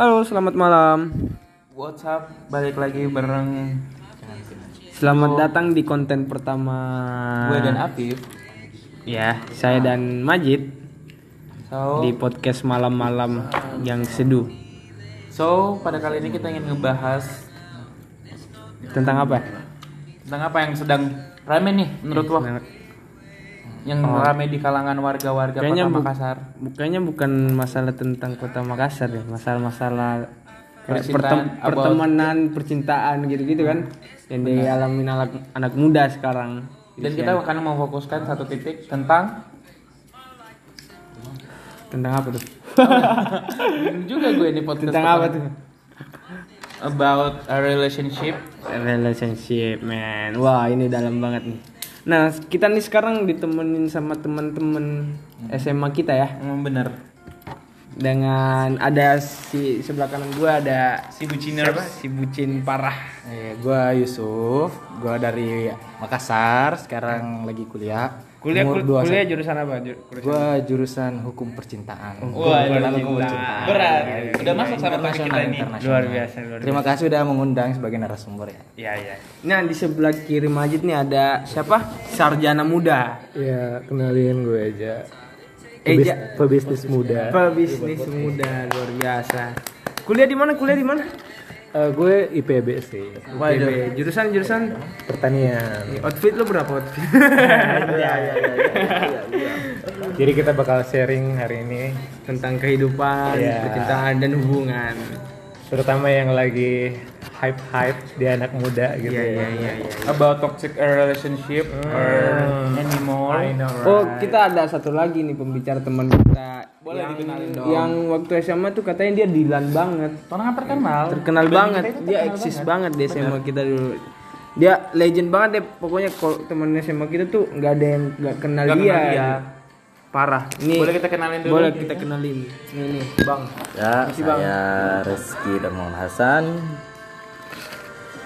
Halo, selamat malam. What's up? Balik lagi bareng Selamat datang di konten pertama. gue dan Afif. Ya, saya dan Majid So, di podcast malam-malam yang seduh. so pada kali ini kita ingin ngebahas Tentang apa? tentang apa yang sedang rame nih menurut lo? Yang rame di kalangan warga-warga Kota bu- Makassar. Bukannya bukan masalah tentang kota Makassar ya, masalah-masalah pertem- about- pertemanan, percintaan gitu-gitu kan yang dialami anak anak muda sekarang. Dan kita akan memfokuskan satu titik tentang Tentang apa tuh? Juga gue di podcast Tentang apa tuh? about a relationship. Relationship, man. Wah, ini dalam banget nih. Nah, kita nih sekarang ditemenin sama teman-teman SMA kita ya. Emang bener. Dengan ada si sebelah kanan gua ada Si buciners. siapa? Si bucin parah. Eh, gua Yusuf, gua dari Makassar, sekarang lagi kuliah. Kuliah Umur kul- dua kuliah jurusan apa? Jur- kuliah- Gua jurusan hukum percintaan. Wah, Hukum dalam percintaan. hukum Berat. Udah masuk sama topik kita ini. Luar biasa, luar Terima kasih udah mengundang sebagai narasumber ya. Iya, iya. Nah, di sebelah kiri Majid nih ada siapa? Sarjana muda. Ya, kenalin gue aja. Eja. Pebisnis muda. Pebisnis muda luar biasa. Kuliah di mana? Kuliah di mana? Eh, gue IPB sih. IPB. Jurusan jurusan Pertanian. outfit lo berapa outfit? Iya, iya, iya. Jadi kita bakal sharing hari ini, Tentang kehidupan, Iya. percintaan dan hubungan. Terutama yang lagi hype-hype di anak muda gitu. Iya, iya, iya, iya. About toxic relationship or anymore. I know, right? Oh, kita ada satu lagi nih pembicara teman kita. Boleh yang, dikenalin dong. Yang waktu SMA tuh katanya dia Dilan banget. Orang kan terkenal. Terkenal Bagi banget. itu Dia terkenal eksis banget. banget di SMA kita dulu. Dia legend banget deh. Pokoknya kalau teman SMA kita tuh nggak ada yang nggak kenal Nggak dia. kenal dia. Parah. Nih. Boleh kita kenalin dulu? Boleh kita kenalin. Nih nih, Bang. Ya, Makasih, Bang. saya Darmawan Hasan.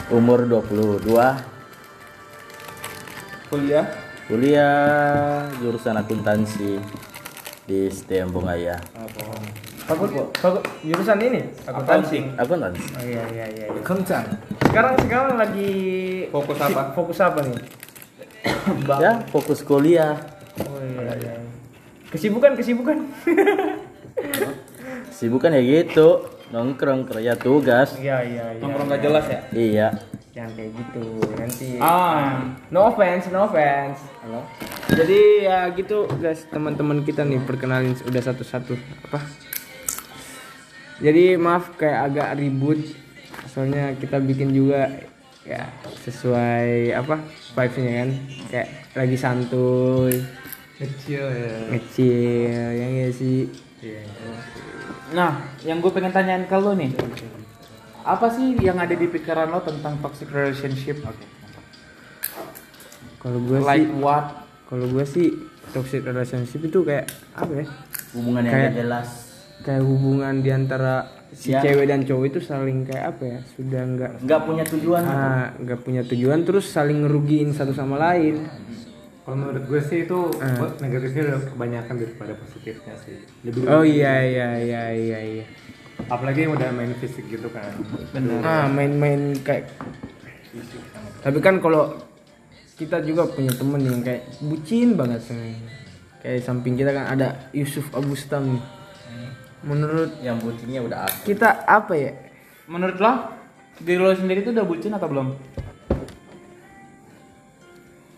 Umur 22, Kuliah. kuliah jurusan akuntansi di STM Bongaya. Fakul- jurusan ini akuntansi. Akuntansi. Oh iya iya iya. iya. Kencang. Sekarang sekarang lagi Fokus apa? Fokus apa nih? Bang. Ya, fokus kuliah. Oh iya iya. Kesibukan kesibukan. Sibukan ya gitu, nongkrong kerja tugas. Iya iya iya. Nongkrong gak jelas ya? Iya. Jangan kayak gitu nanti. Ah. No offense, no offense. Halo. Jadi ya gitu guys, teman-teman kita nih perkenalin udah satu-satu apa? Jadi maaf kayak agak ribut. Soalnya kita bikin juga ya sesuai apa vibes-nya kan. Kayak lagi santuy, Kecil ya. ngecil, ya nggak sih? Nah, yang gue pengen tanyain ke lo nih. Apa sih yang ada di pikiran lo tentang toxic relationship? Kalau gue Like sih, what? kalau gue sih toxic relationship itu kayak apa ya? Hubungan yang Kayak- gak jelas. kayak hubungan di antara si Ya. cewek dan cowok itu saling kayak apa ya sudah nggak Nggak punya tujuan. ah, nggak punya tujuan terus saling ngerugiin satu sama lain Kalau menurut gue sih itu negatifnya udah kebanyakan daripada positifnya sih. Lebih oh iya iya iya iya iya apalagi yang udah main fisik gitu kan. ah main-main kayak tapi kan kalau kita juga punya temen yang kayak bucin banget sama kayak samping kita kan ada Yusuf Abustam nih menurut Yang bucinnya udah aktif. kita apa ya Menurut lo, diri lo sendiri tuh udah bucin atau belum?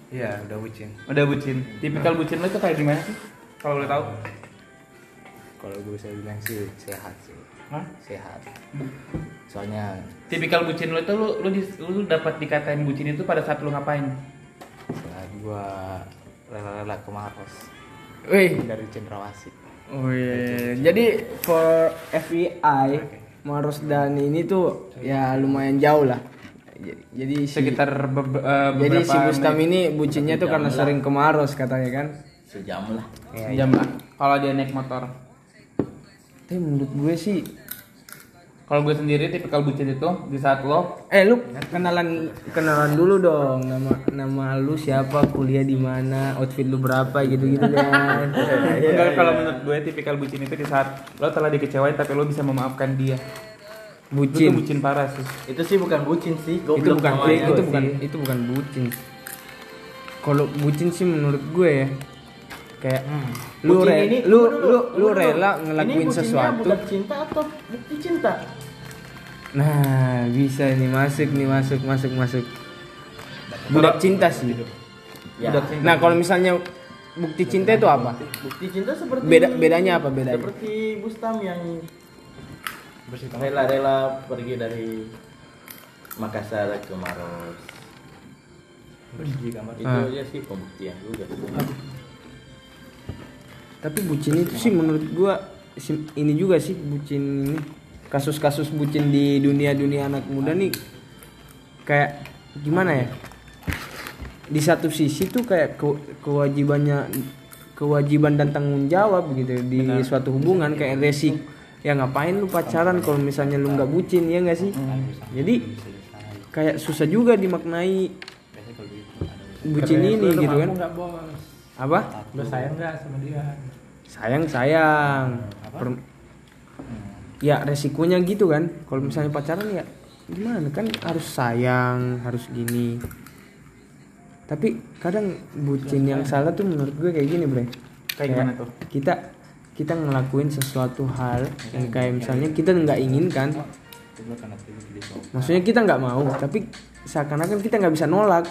Iya, udah bucin. Udah bucin. Tipikal bucin lo itu kayak gimana sih? Kalau lo tahu? Kalau gue bisa bilang sih sehat sih. Hah? Sehat. Soalnya Tipikal bucin lo itu lo lo, di- lo dapat dikatain bucin itu pada saat lo ngapain? saat gua rela-rela ke Maros Wih dari Cendrawasih. Oh iya, jadi for FBI Maros dan ini tuh ya lumayan jauh lah. Jadi si, Sekitar be- eh, jadi beberapa si Bustam menit. ini bucinnya tuh karena sering ke Maros katanya kan. Sejam lah. Sejam lah. Kalau dia naik motor. Tapi menurut gue sih, Kalau gue sendiri tipikal bucin itu di saat lo eh lu kenalan kenalan dulu dong nama nama lu siapa, kuliah di mana, outfit lu berapa gitu-gitu kan. Enggak kalau menurut gue tipikal bucin itu di saat lo telah dikecewain tapi lo bisa memaafkan dia. Lu tuh bucin bucin parah sih. Itu sih bukan bucin sih, itu goblok bukan namanya. itu bukan itu bukan bucin. Kalau bucin sih menurut gue ya kayak lu Bucin re- ini, lu dulu, lu lu rela Ini ngelakuin sesuatu. Bukan cinta atau bukti cinta? nah bisa nih masuk nih masuk masuk masuk. Budak cinta sih. Ya. nah kalau misalnya bukti cinta itu apa? Bukti cinta seperti beda bedanya apa bedanya? Seperti Bustam yang rela-rela pergi dari Makassar ke Maros. Itu Ah. aja sih pembuktian juga. tapi bucin itu sih menurut gua ini juga sih bucin ini kasus-kasus bucin di dunia-dunia anak muda nih kayak gimana ya di satu sisi tuh kayak ke- kewajibannya kewajiban dan tanggung jawab gitu di suatu hubungan kayak resik ya ngapain lu pacaran kalau misalnya lu nggak bucin ya nggak sih? Jadi kayak susah juga dimaknai bucin ini gitu kan. Enggak bos. apa? Lu sayang nggak sama dia? sayang sayang. Per- ya resikonya gitu kan. Kalau misalnya pacaran ya gimana? Kan harus sayang harus gini. Tapi kadang bucin yang salah tuh menurut gue kayak gini bre. Kayak gimana tuh? kita kita ngelakuin sesuatu hal yang kayak misalnya kita nggak inginkan. Maksudnya kita nggak mau tapi seakan-akan kita nggak bisa nolak.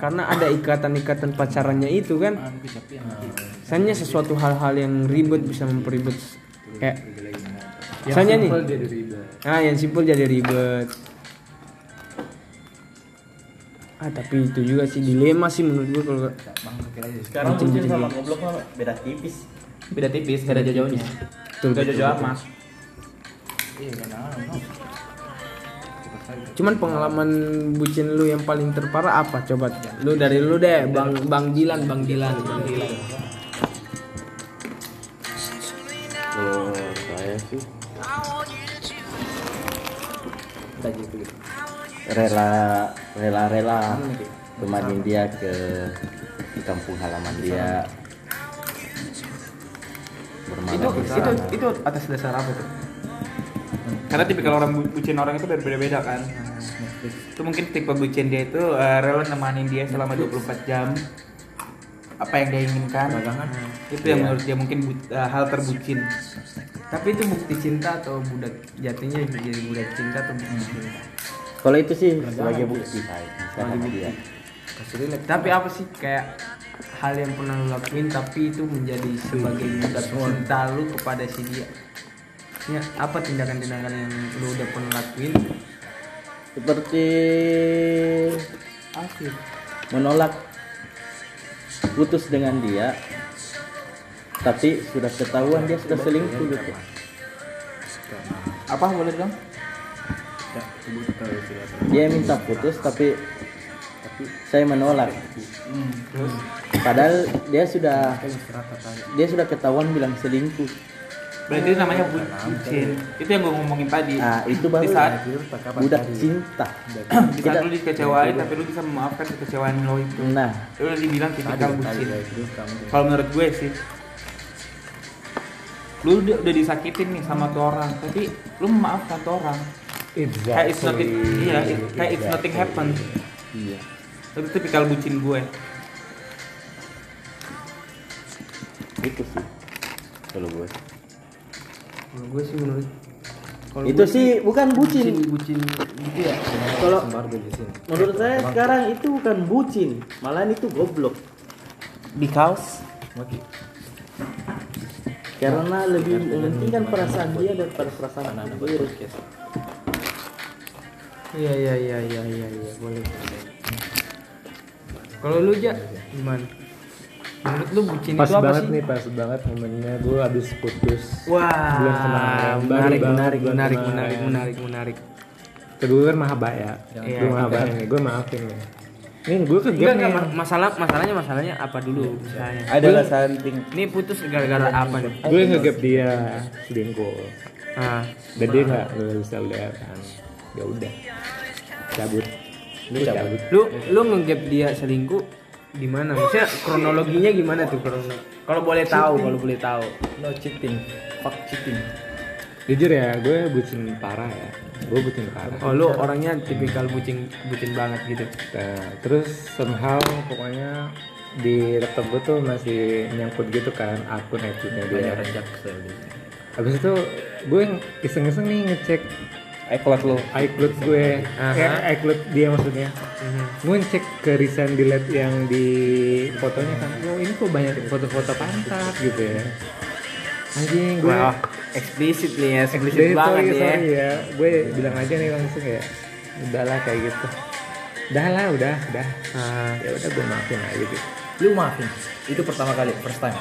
Karena ada ikatan-ikatan pacarannya itu kan. Misalnya sesuatu hal-hal yang ribet bisa memperibet kayak misalnya nih. Simple jadi ribet. ah yang simpel jadi ribet. Ah tapi itu juga sih dilema sih menurut gue kalau Sekarang bucin sama goblok beda tipis. Beda tipis, gak ada jauh-jauhnya. Betul, Gak betul, jauh betul. amat. Cuman pengalaman bucin lu yang paling terparah apa? Coba lu dari lu deh, Bang Bang Dilan, Bang Dilan, Bang Dilan. Kalau saya sih rela rela rela temanin dia ke kampung halaman dia bermalam Itu itu itu atas dasar apa tuh? Karena tipikal orang bu- bucin orang itu berbeda-beda kan. Itu mungkin tipe bucin dia itu eh, rela nemanin dia selama 24 jam. Apa yang dia inginkan. Itu yang menurut dia mungkin eh, hal terbucin. Tapi itu bukti cinta atau budak jatinya jadi budak cinta atau bukti cinta? kalau itu sih sebagai bukti sama dia. Tapi apa sih kayak hal yang pernah lu lakuin tapi itu menjadi sebagai budak cinta lu kepada si dia? Ya, apa tindakan-tindakan yang lu udah pernah lakuin? seperti menolak putus dengan dia tapi sudah ketahuan dia sudah selingkuh gitu Apa boleh bilang? dia minta putus tapi saya menolak. Padahal dia sudah dia sudah ketahuan bilang selingkuh. Berarti itu namanya bucin. Itu yang gue ngomongin tadi. nah itu Di baru saat budak cinta. Di saat lu dikecewain tapi lu bisa memaafkan kekecewaan lo itu. nah. Itu udah dibilang tipikal bucin. Kalau menurut gue sih lu udah, udah disakitin nih sama tuh orang tapi lu memaafkan tuh orang. Kayak it's nothing iya it- kayak it's nothing happen. Iya itu tipikal bucin gue. Itu sih kalau gue. Kalau gue sih menurut kalau itu sih bukan bucin. Bucin gitu ya. kalau menurut saya sekarang itu bukan bucin malahan itu goblok. Because? Karena lebih mementingkan perasaan dia daripada perasaan anak gue Iya iya iya iya iya iya boleh. Kalau lu ja gimana? Menurut lu bucin Pas itu apa banget sih? nih, pas banget momennya gue habis putus. Wah, Bulan kemarin, baru menarik, banget menarik, bulan menarik, kemarin. menarik, menarik, menarik. Ke gue kan mahaba ya. Iya. Gue mahaba nih, gue maafin nih. Nih gue ke Enggak, gap enggak, nih. ma- masalah masalahnya masalahnya apa dulu misalnya? adalah something Ini putus gara-gara apa nih? Gue ngegap dia selingkuh. Ah, Dan dia nggak nggak bisa lihat kan. Ya udah. Cabut. Lu cabut. lu lu ngegap dia selingkuh gimana? Maksudnya kronologinya gimana tuh krono? Kalau boleh tahu, kalau boleh tahu. no cheating fuck cheating jujur ya gue bucin parah ya gue bucin parah Oh lu orangnya tipikal bucin bucin banget gitu. Nah, terus somehow pokoknya di laptop gue tuh masih nyangkut gitu kan akun FB-nya dia. Habis itu gue iseng-iseng nih ngecek iCloud lo. iCloud gue, ya, iCloud dia maksudnya. Gue ngecek ke recent delete yang di fotonya kan, oh ini kok banyak foto-foto pantat gitu ya. Anjing gue Wah, eksplisit nih ya, eksplisit banget sorry, ya. sorry ya. Gue bilang aja nih langsung ya. Udahlah kayak gitu. Udah lah, udah, udah. Ah, Ya udah gue maafin aja gitu. Lu maafin. Itu pertama kali, first time.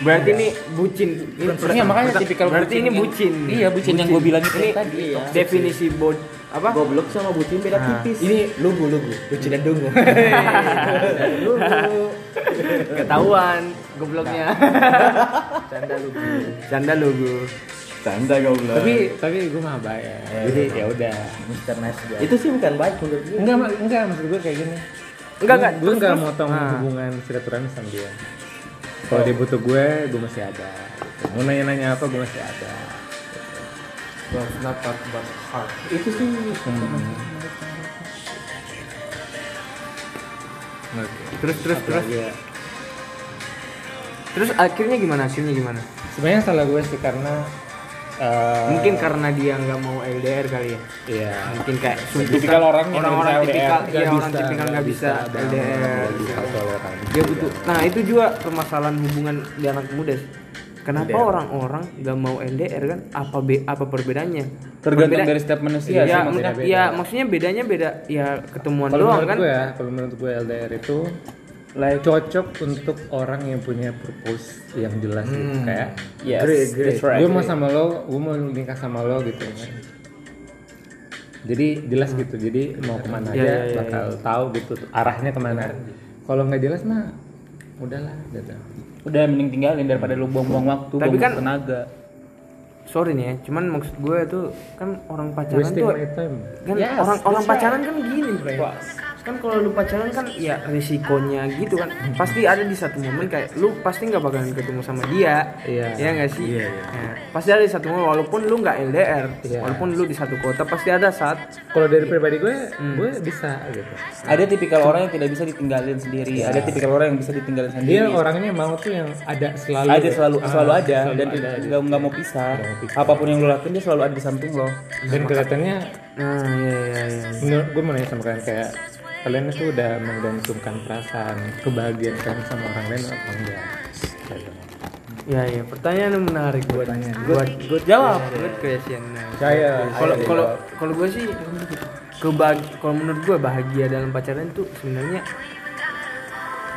Berarti ini bucin. Ini Iya makanya tipikal Berarti ini bucin. Iya, bucin, yang gue bilang itu Ini tadi. definisi bod apa? Goblok sama bucin beda tipis. Ini lugu lugu, bucin dan dungu. Ketahuan gobloknya. Canda lu. Canda lu. Bu. Canda goblok. Tapi tapi gue mah baik ya. Jadi ya udah. Mr. Nice. Itu sih bukan baik menurut gue. Enggak, enggak maksud gue kayak gini. Enggak enggak. Gue enggak motong Ah. hubungan silaturahmi sama dia. Kalau dia butuh gue, gue masih ada. Mau nanya-nanya apa, gue masih ada. Itu sih Terus terus terus. Apalagi ya. Terus akhirnya gimana? Akhirnya gimana? Sebenarnya salah gue sih karena eh, Mungkin karena dia nggak mau LDR kali ya. Iya. Mungkin kayak Tipikal orang orang-orang bisa tipikal iya orang tipikal nggak bisa LDR. Bisa toleran. Dia butuh. Nah itu juga permasalahan hubungan di anak muda. Kenapa orang-orang nggak mau LDR kan? Apa be apa perbedaannya? Tergantung Perbeda- dari setiap manusia ya, sih, ya, maksudnya bedanya beda ya ketemuan Kalau doang kan. gue ya, kalau menurut gue LDR itu cocok untuk orang yang punya purpose yang jelas gitu. kayak Yes, that's right. gue mau sama lo, gue mau nikah sama lo gitu kan. Jadi jelas gitu, jadi mau ke mana Iya, aja iya, iya, bakal tahu gitu arahnya ke mana. Kalau nggak jelas mah udahlah gitu. Udah mending tinggalin daripada lu buang-buang waktu, Tapi buang kan- tenaga. Sorry nih ya, cuman maksud gue tuh kan orang pacaran Wasting tuh my time. kan orang orang pacaran kan gini bre kan kalau lu pacaran kan ya risikonya gitu kan pasti ada di satu momen kayak lu pasti nggak bakalan ketemu sama dia Iya. ya nggak sih Ya, pasti ada di satu momen walaupun lu nggak LDR Iya. walaupun lu di satu kota pasti ada saat Kalau dari pribadi gue, Hmm. gue bisa gitu. Ada tipikal orang yang tidak bisa ditinggalin sendiri, ada tipikal orang yang bisa ditinggalin sendiri. Dia orangnya mau tuh yang ada selalu. ada selalu Ah, selalu ada selalu dan ada. nggak nggak mau pisah. Apa pun yang lo lakuin dia selalu ada di samping lo. Dan kelihatannya nah iya iya iya menurut gue mau nanya sama kalian kayak kalian itu udah menggantungkan perasaan kebahagiaan kalian sama orang lain apa enggak? Ya iya pertanyaan yang menarik buat buat good jawab. good question nah. saya kalau kalau kalau gue sih kebag kalau menurut gue bahagia dalam pacaran itu sebenarnya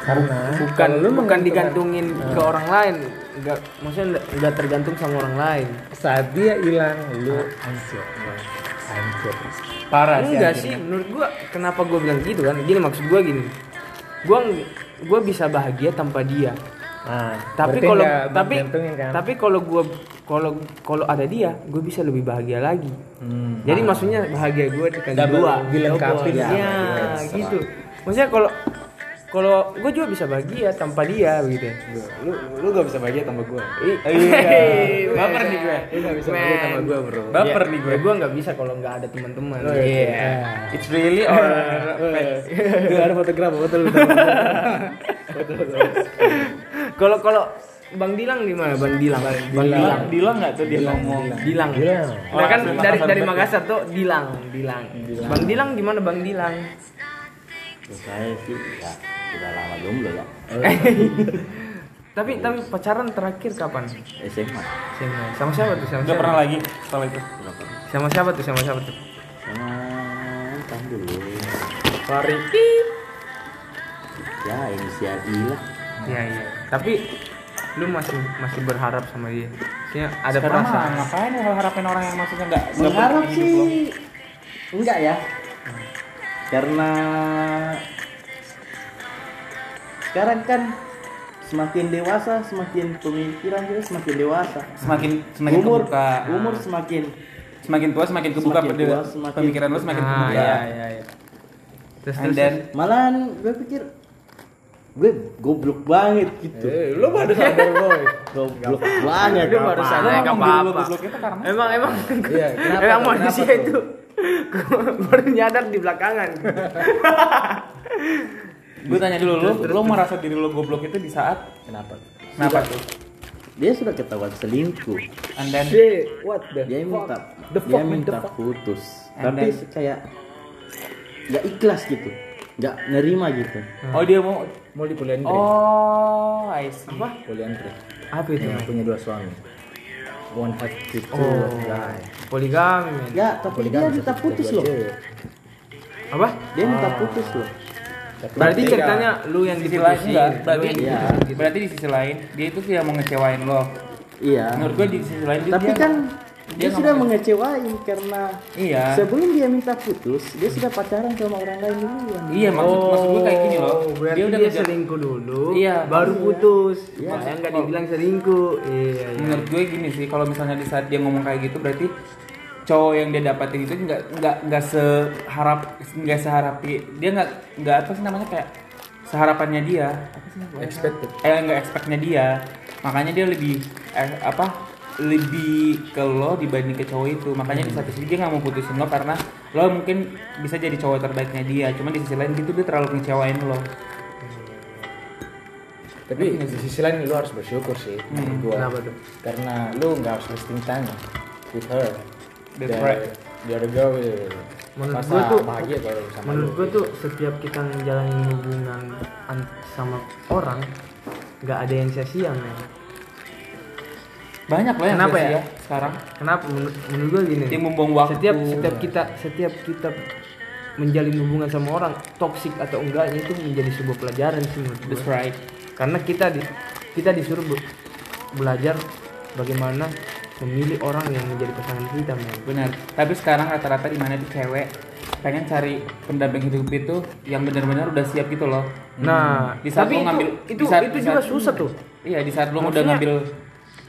karena bukan lu bukan digantungin ke orang lain nggak maksudnya nggak- nggak tergantung sama orang lain. Saat dia hilang lu hancur. hancur Parah sih. enggak sih menurut gua kenapa gua bilang gitu kan? Gini maksud gua gini. Gua gua bisa bahagia tanpa dia. Nah, tapi kalau tapi kan? tapi kalau gua kalau kalau ada dia gue bisa lebih bahagia lagi. Hmm. jadi maksudnya bahagia gue dikali Double, dua dilengkapi ya, ya gitu. Maksudnya kalau kalau gue juga bisa bahagia tanpa dia begitu Lu lu gak bisa bahagia tambah gue. Iya. Baper nih gue. Lu gak bisa bahagia sama gue bro. Baper nih gue. Gue gak bisa kalau nggak ada teman-teman. Iya. It's really or Gak ada fotografer foto lu. Kalau kalau Bang Dilang di mana? Bang Dilang. Bang Dilang. Dilang nggak tuh dia ngomong. Dilang. Dilang. Nah kan dari dari. Makassar tuh Dilang, Dilang. Bang Dilang gimana Bang Dilang? Saya sih ya sudah lama jomblo ya. tapi tapi pacaran terakhir kapan? SMA. SMA. Sama siapa tuh? Sama siapa? pernah lagi setelah itu. Sama siapa tuh? Sama siapa tuh? Sama tahan dulu. Farid. Ya inisial I lah. Iya iya. Tapi lu masih masih berharap sama dia. Maksudnya ada Sekarang mah perasaan. ngapain lu harapin orang yang maksudnya nggak nggak Berharap sih enggak ya. Karena sekarang kan semakin dewasa, semakin pemikiran kita semakin dewasa. Semakin semakin umur kebuka. umur semakin semakin tua semakin kebuka Semakin tua, semakin- pemikiran lu semakin Ah, kebuka. iya iya iya. Terus And terus then malahan gue pikir gue goblok banget gitu Eh, lu baru sadar boy. goblok banget Lu baru sadar dulu apa-apa. goblok itu karena Emang emang Iya, kenapa emang manusia Kenapa itu baru nyadar di belakangan. gue tanya dulu lu lu merasa diri lu goblok itu di saat Kenapa? kenapa tuh dia sudah ketahuan selingkuh and then Shit, what the dia fuck? minta The dia fuck, man, minta the fuck? putus And tapi then- kayak nggak ikhlas gitu nggak nerima gitu oh dia mau Mau di poliandri. oh I see Apa? Poliandri. Apa itu? Yang punya dua suami. One have to two Oh. guy. Poligami. ya tapi dia minta putus loh Apa? dia minta putus loh Berarti ceritanya lu yang di sisi lain enggak berarti yang Iya. gitu. berarti di sisi lain dia itu tidak mau ngecewain lo iya menurut gue di sisi lain dia tapi kan dia dia sudah mengecewain karena iya sebelum dia minta putus dia sudah pacaran sama orang lain duluan iya maksud maksud gue kayak gini loh Oh, berarti dia dia, udah ngejar- selingkuh dulu, Iya. baru putus. Iya. Makanya nggak dibilang selingkuh. Iya, iya. menurut gue gini sih kalau misalnya di saat dia ngomong kayak gitu berarti cowok yang dia dapatin itu nggak nggak nggak seharap nggak seharapi dia nggak nggak apa sih namanya kayak seharapannya dia apa sih namanya? Expected. eh nggak expectnya dia makanya dia lebih eh, apa lebih ke lo dibanding ke cowok itu makanya di satu sisi dia nggak mau putusin lo karena lo mungkin bisa jadi cowok terbaiknya dia cuma di sisi lain gitu dia terlalu ngecewain lo Tapi di sisi lain lu harus bersyukur sih. menurut gua. Kenapa tuh? Karena lu nggak harus wasting time with her. That's right. Girl will Menurut masa gua tuh- bahagia kalau sama Menurut gue tuh setiap kita ngejalanin hubungan an- sama orang nggak ada yang sia-sia men. banyak loh yang Kenapa sia-sia ya? sekarang Kenapa? Menurut, menurut gue gini. yang membuang waktu Setiap setiap kita setiap kita menjalin hubungan sama orang toksik atau enggaknya itu menjadi sebuah pelajaran sih menurut gue. That's right Karena kita di, kita disuruh be- belajar bagaimana memilih orang yang menjadi pasangan kita men. benar tapi sekarang rata-rata di mana tuh cewek pengen cari pendamping hidup itu yang benar-benar udah siap gitu loh Nah, Di saat tapi lo itu ngambil- itu di saat- itu di juga saat- susah tuh. iya di saat lo udah Maksudnya- ngambil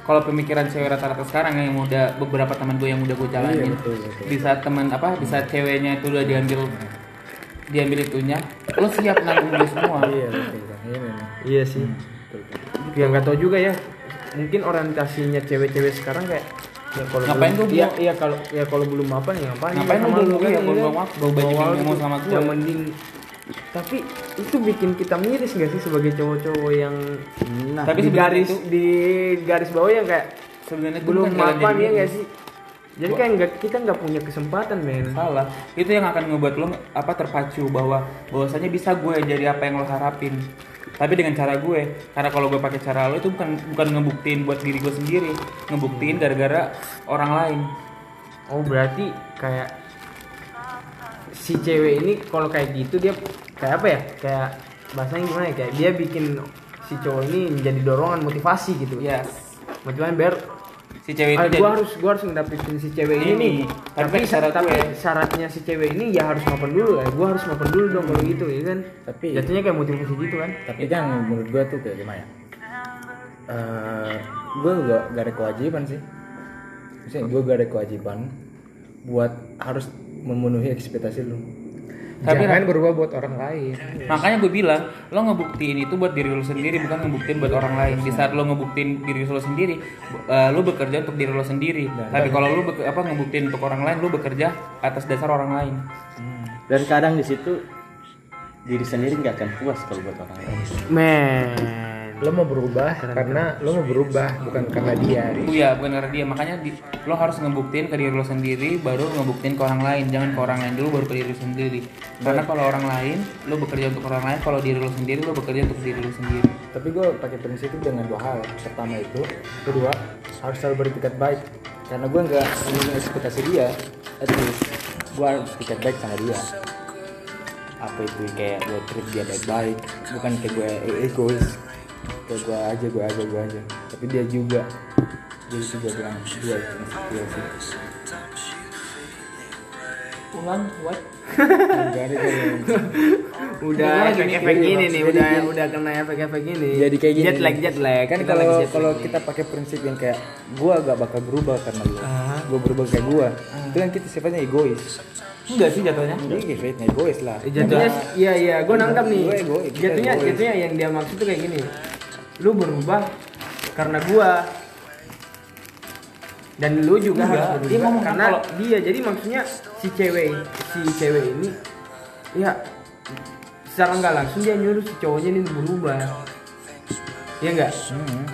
kalau pemikiran cewek rata-rata sekarang yang udah beberapa teman gue yang udah gue jalanin Iya, betul, betul. di saat teman apa di saat ceweknya itu udah diambil diambil itunya lo siap nanggung dia semua Iya betul nih. Iya sih. Ya nggak tahu juga ya. Mungkin orientasinya cewek-cewek sekarang kayak ya kalau Ngapain belum, gua iya, iya kalau ya kalau belum apa ya ngapain Ngapain ya lu sama dulu, kan, ya buang-buang kan? waktu, baju-baju Buang-buang ngomong waktu. sama gua. Ya mending tapi itu bikin kita miris gak sih sebagai cowok-cowok yang nah Tapi di garis itu- di garis bawah yang kayak sebenarnya belum mapan jadi ya gak sih jadi kayak nggak kita nggak punya kesempatan men salah itu yang akan ngebuat lo apa terpacu bahwa bahwasanya bisa gue jadi apa yang lo harapin tapi dengan cara gue karena kalau gue pakai cara lo itu bukan bukan ngebuktiin buat diri gue sendiri ngebuktiin gara-gara orang lain. Oh berarti kayak si cewek ini kalau kayak gitu dia kayak apa ya? Kayak bahasanya gimana ya? Kayak dia bikin si cowok ini menjadi dorongan motivasi gitu. Yes. Motivasi biar si cewek ah, itu gua harus gua harus ngedapetin si cewek ini, Ini, nih tapi tapi syarat tapi gue. syaratnya si cewek ini ya harus mapan dulu ya gua harus mapan dulu dong kalau gitu ya kan Tapi jatuhnya kayak motivasi gitu kan tapi kan menurut gua tuh kayak gimana ya? Eh, gua gak, gak ada kewajiban sih. Maksudnya gua gak ada kewajiban buat harus memenuhi ekspektasi lu. Tapi Jangan berubah buat orang lain. makanya gue bilang lo ngebuktiin itu buat diri lo sendiri bukan ngebuktiin buat orang lain. Di saat lo ngebuktiin diri lo sendiri eh, lo bekerja untuk diri lo sendiri. Tapi kalau lo apa ngebuktiin untuk orang lain lo bekerja atas dasar orang lain. Dan kadang di situ diri sendiri nggak akan puas kalau buat orang lain. Men Lo mau berubah karena lo mau berubah bukan karena dia. Iya bukan karena dia makanya di, lo harus ngebuktiin ke diri lo sendiri baru ngebuktiin ke orang lain jangan ke orang lain dulu baru ke diri lo sendiri karena kalau orang lain lo bekerja untuk orang lain kalau diri lo sendiri lo bekerja untuk diri lo sendiri Tapi gua pakai prinsip itu dengan dua hal. Pertama itu, kedua harus selalu beretikat baik. Karena gua nggak ekspektasi dia, at least gua harus baik sama dia. Apa itu kayak gua treat dia baik-baik, bukan kayak gue egois. Kayak gua aja, gua aja, gua aja. Tapi dia juga. Jadi itu gua bilang dua itu gua sih. ulang what Enggak gua udah efek-efek gini, ini nih udah gini. udah kena efek-efek ini jadi kayak gini jet lag jet lag kan kalau kalau kita pakai prinsip yang kayak gua gak bakal berubah karena lu Ah. gua berubah kayak gua itu kan kita sifatnya egois enggak sih jatuhnya Dia fake egois lah. Jatuhnya Enggak. iya iya gue nangkap nih Gue jatuhnya jatuhnya yang dia maksud tuh kayak gini lu berubah karena gua. Dan lu juga Enggak, harus dia berubah ngomong kan karena kalau- dia jadi maksudnya si cewek si cewek ini ya secara nggak langsung dia nyuruh si cowoknya ini berubah. Ya enggak Hmm.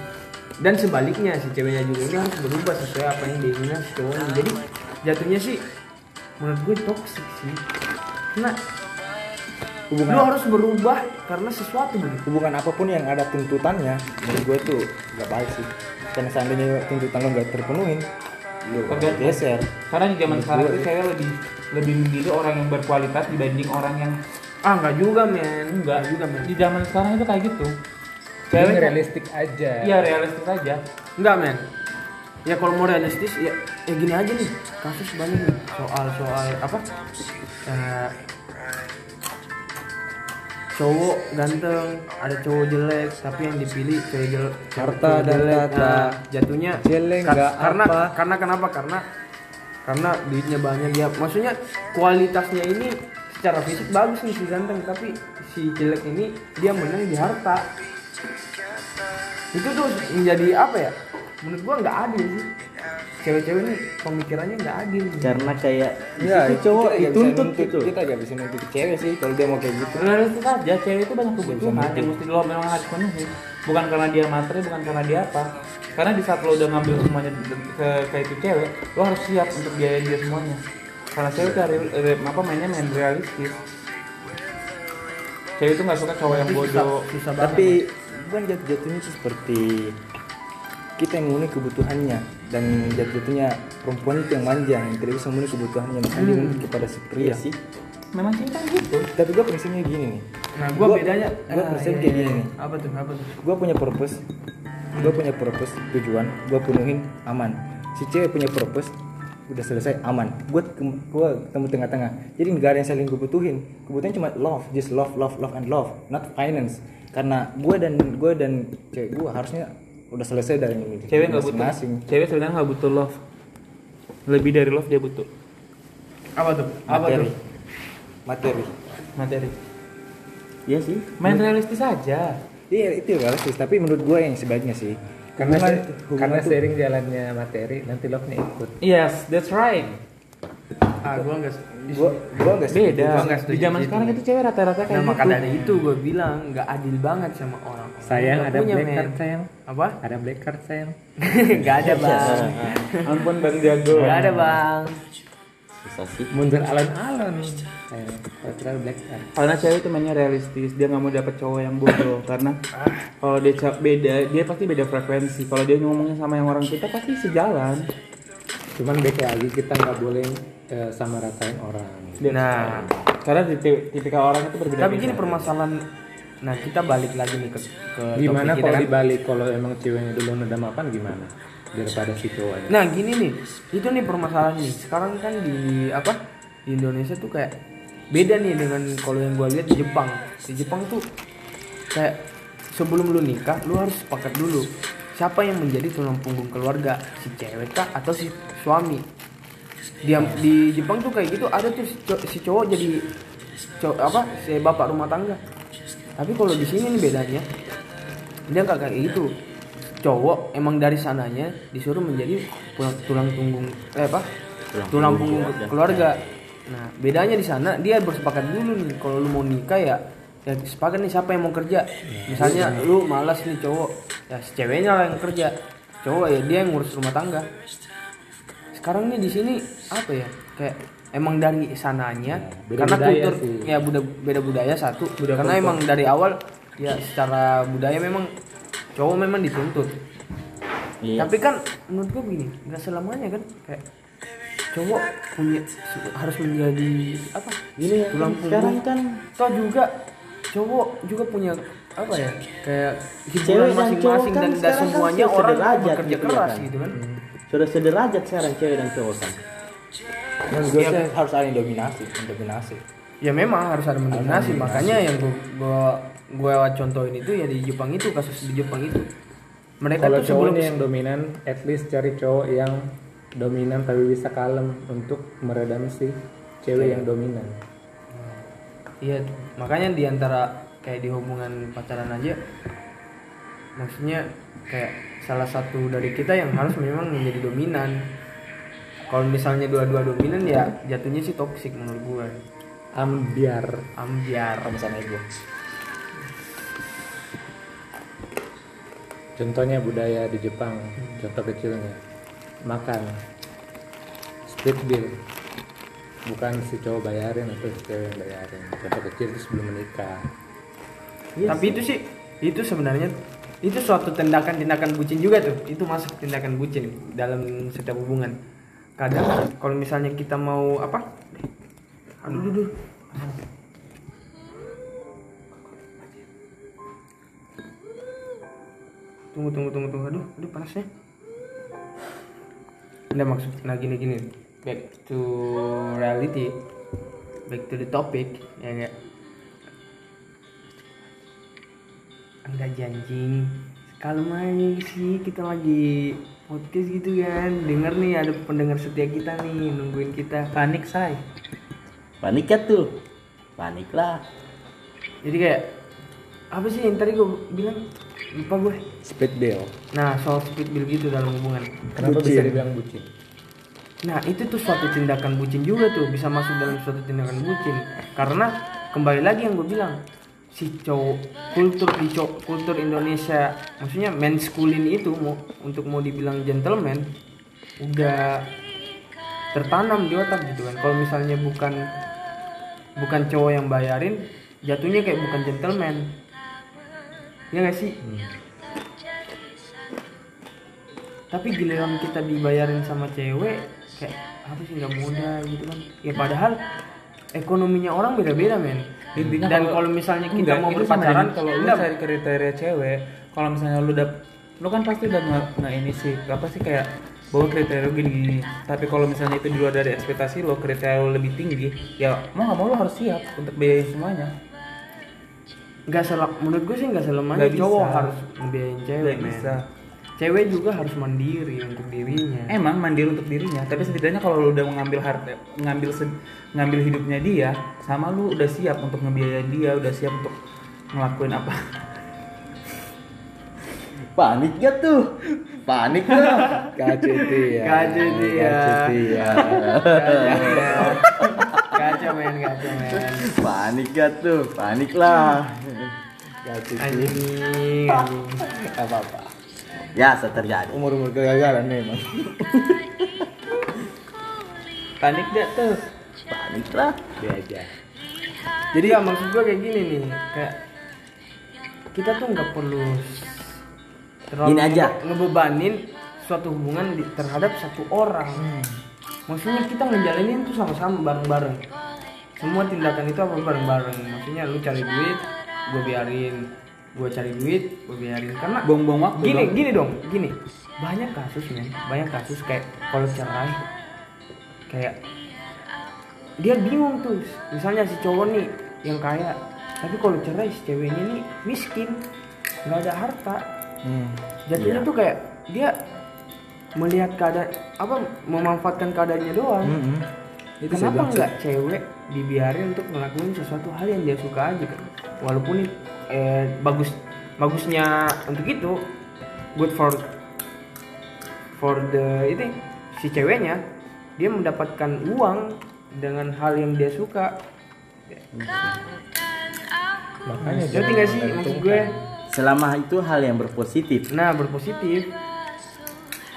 dan sebaliknya si ceweknya juga ini harus berubah sesuai apa yang diinginkan si cowoknya. Jadi jatuhnya sih menurut gue toxic sih. Karena Hubungan lu harus berubah karena sesuatu begitu hubungan apa pun yang ada tuntutannya menurut gue tuh gak baik sih. Karena seandainya tuntutan lo gak terpenuhin lu geser. Karena di zaman sekarang itu cewek lebih lebih memilih orang yang berkualitas dibanding orang yang ah nggak juga men. Enggak. Juga men. Di zaman sekarang itu kayak gitu. Cewek realistik aja. iya realistis aja. Enggak men. Ya kalau mau realistis ya ya gini aja nih. Kasus banyak nih. Soal soal apa? Eh, cowok ganteng ada cowok jelek tapi yang dipilih cowok jelek Harta dan. Nah, jatuhnya Jelek kar- karena apa. karena kenapa? Karena karena duitnya banyak ya maksudnya kualitasnya ini secara fisik bagus nih si ganteng tapi si jelek ini dia menang di harta. Itu tuh menjadi apa ya? Menurut gua nggak adil sih cewek-cewek ini pemikirannya nggak adil. Karena kayak ya situ cowok kita nggak bisa dituntut nuntut- gitu. Kita gak bisa nuntut cewek sih kalau dia mau kayak gitu. Realistis aja cewek itu banyak kebutuhan yang mesti lo memang harus penuhi. Bukan karena dia materi bukan karena dia apa. Karena di saat lo udah ngambil semuanya ke, ke itu cewek lo harus siap untuk biayain dia semuanya. Karena cewek itu re- apa mainnya main realistis. Cewek itu nggak suka cowok yang bodoh. tapi bukan jatuh-jatuhnya itu seperti kita yang memenuhi kebutuhannya dan jatuh-jatuhnya perempuan itu yang manja yang tidak bisa memenuhi kebutuhannya makanya dia menuntut kepada si pria sih. Memang cinta gitu. Tapi gue prinsipnya gini nih. Nah gua, Gua- bedanya gua Ah, prinsip iya, kayak iya. gini. nih. apa tuh apa tuh? Gue punya purpose. Gue punya purpose tujuan. Gue penuhin aman. Si cewek punya purpose udah selesai aman. Gue gue ketemu tengah-tengah. Jadi nggak ada yang saling gue butuhin kebutuhan cuma love just love love love and love not finance. Karena gue dan gue dan cewek gue harusnya udah selesai dari ini. Cewek nggak butuh. Masing-masing. Cewek sebenarnya nggak butuh love. Lebih dari love dia butuh. Apa tuh? Apa materi. tuh? Materi. Materi. Iya sih. Main realistis aja. Iya itu realistis. Tapi menurut gue yang sebaiknya sih. Karena hubungan- karena tuh- sering jalannya materi nanti love-nya ikut. yes that's right. Ah gua nggak gue nggak setuju. beda. Gua di zaman sekarang itu cewek rata-rata kayak nah maka gitu dari itu gue bilang nggak adil banget sama orang. Sayang ada punya, black card sayang. apa? Ada black card sayang. nggak ada bang. Ampun bang jago. Nggak ada bang. Mundur alon-alon. Terlalu black card. karena cewek itu mainnya realistis. Dia nggak mau dapet cowok yang bodoh. Karena kalau dia beda dia pasti beda frekuensi. Kalau dia ngomongnya sama yang orang kita pasti sejalan Cuman baik lagi kita nggak boleh eh, sama ratain orang. Dia- nah karena tipi- tipikal orang itu berbeda tapi gini permasalahan nah kita balik lagi nih ke, ke Gimana kalau kan. dibalik kalau emang ceweknya dulu udah mapan gimana? Daripada si cowoknya. Nah gini nih, itu nih permasalahan nih. Sekarang kan di apa di Indonesia tuh kayak beda nih dengan kalau yang gue lihat di Jepang. Di Jepang tuh kayak sebelum lu nikah, lu harus sepakat dulu siapa yang menjadi tulang punggung keluarga, si cewek kah? Atau si suami. Di, di Jepang tuh kayak gitu. Ada tuh si, cow- si cowok jadi cowok apa? Si bapak rumah tangga. Tapi kalau di sini nih bedanya, dia nggak kayak gitu. Cowok emang dari sananya disuruh menjadi tulang, tulang punggung eh apa? Tulang, punggung keluarga. nah bedanya di sana dia bersepakat dulu nih kalau lu mau nikah ya ya sepakat nih siapa yang mau kerja. Misalnya lu malas nih cowok. Ya si ceweknya lah yang kerja. Cowok ya dia yang ngurus rumah tangga. Sekarang nih di sini apa ya? Kayak emang dari sananya beda karena budaya kultur sih. ya buda, beda budaya satu. Karena emang dari awal ya secara budaya memang cowok memang dituntut. Iya. Tapi kan menurut gue begini nggak selamanya kan kayak cowok punya harus menjadi apa gini ya tulang sekarang punggung kan toh juga cowok juga punya apa ya kayak Cewek hiburan dan masing-masing cowok kan dan tidak sekarang kan semuanya orang sederajat bekerja gitu ya keras kan. gitu kan. Sudah sederajat sekarang cewek dan cowok kan? Menurut gue sih harus ada yang dominasi yang dominasi. Ya memang harus ada mendominasi. makanya yang gua gua gua contohin itu ya di Jepang itu kasus di Jepang itu. Mereka Kalau tuh sebelum cowoknya yang dominan, at least cari cowok yang dominan tapi bisa kalem untuk meredam si cewek yang dominan. Iya, makanya di antara kayak di hubungan pacaran aja maksudnya kayak salah satu dari kita yang harus memang menjadi dominan. Kalau misalnya dua-dua dominan ya jatuhnya sih toksik menurut gue. ambiar Ambiar. sama ego contohnya budaya di Jepang contoh kecilnya makan split bill bukan si cowok bayarin atau si cewek yang bayarin contoh kecil itu sebelum menikah Tapi itu sih itu sebenarnya itu suatu tindakan-tindakan bucin juga tuh. Itu masuk tindakan bucin dalam setiap hubungan. Kadang kalau misalnya kita mau apa? Aduh, aduh, aduh. Tunggu, tunggu, tunggu, tunggu. Aduh, aduh panasnya. Nggak maksud, nah gini gini. Back to reality. Back to the topic, ya enggak? Enggak janjing. Kalau main sih kita lagi podcast gitu kan. Dengar nih ada pendengar setia kita nih nungguin kita. Panik say. Panik ya tuh. Panik lah. Jadi kayak apa sih yang tadi gue bilang lupa gue. split bill Nah soal speed bill gitu dalam hubungan. kenapa bisa dibilang bucin Nah itu tuh suatu tindakan bucin juga tuh bisa masuk dalam suatu tindakan bucin. Karena kembali lagi yang gue bilang si cowok kultur di cowok kultur Indonesia maksudnya manskulin itu mau untuk mau dibilang gentleman udah tertanam di otak gitu kan. Kalau misalnya bukan bukan cowok yang bayarin jatuhnya kayak bukan gentleman. Ya nggak sih? Tapi giliran kita dibayarin sama cewek kayak apa sih nggak mudah gitu kan ya padahal ekonominya orang beda-beda men Intinya dan kalau- kalau misalnya kita Enggak, mau berpacaran kalau lu cari kriteria cewek, kalau misalnya lu udah lu kan pasti udah nggak nggak ini sih, apa sih kayak bahwa kriteria lu gini-gini. Tapi kalau misalnya itu di luar dari ekspektasi lo kriteria lu lebih tinggi, ya mau nggak mau lo harus siap untuk biayain semuanya. nggak selak menurut gue sih nggak selamanya cowok harus ngebiayain cewek men bisa. Cewek juga harus mandiri untuk dirinya Emang mandiri untuk dirinya, tapi setidaknya kalau lu udah mengambil harta, ngambil ngambil hidupnya dia, sama lu udah siap untuk ngebiayain dia, udah siap untuk ngelakuin apa. Panik gak tuh? Panik ya KCT ya. KCT ya kacau men kacau men Panik gak tuh? Panik lah. KCT anjing anjing apa apa Ya, terjadi. umur umur kegagalan memang Panik gak tuh? Panik lah. dia aja jadi ya maksud gue kayak gini nih kayak kita tuh nggak perlu terlalu Gini aja. ngebe- ngebebanin suatu hubungan di- terhadap satu orang maksudnya kita ngejalanin itu sama-sama bareng-bareng semua tindakan itu apa bareng-bareng maksudnya lu cari duit gue biarin gue cari duit gue biarin. Karena Buang-buang waktu gini dong. gini dong gini. Banyak kasus men. Banyak kasus kayak kalau cerai kayak dia bingung tuh. Misalnya si cowok nih yang kaya tapi kalau cerai si ceweknya nih miskin nggak ada harta. Hmm. jadinya Iya. tuh kayak dia melihat keadaan apa memanfaatkan keadaannya doang. Hmm. itu kenapa nggak cewek dibiarin untuk ngelakuin sesuatu hal yang dia suka aja? Kan walaupun eh, bagus bagusnya untuk itu good for for the itu si ceweknya dia mendapatkan uang dengan hal yang dia suka. Makanya ngerti nggak sih maksud gue? Selama itu hal yang berpositif. nah berpositif.